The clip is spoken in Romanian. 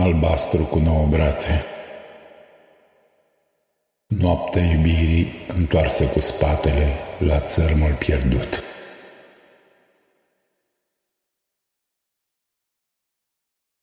albastru cu nouă brațe. Noaptea iubirii întoarsă cu spatele la țărmul pierdut.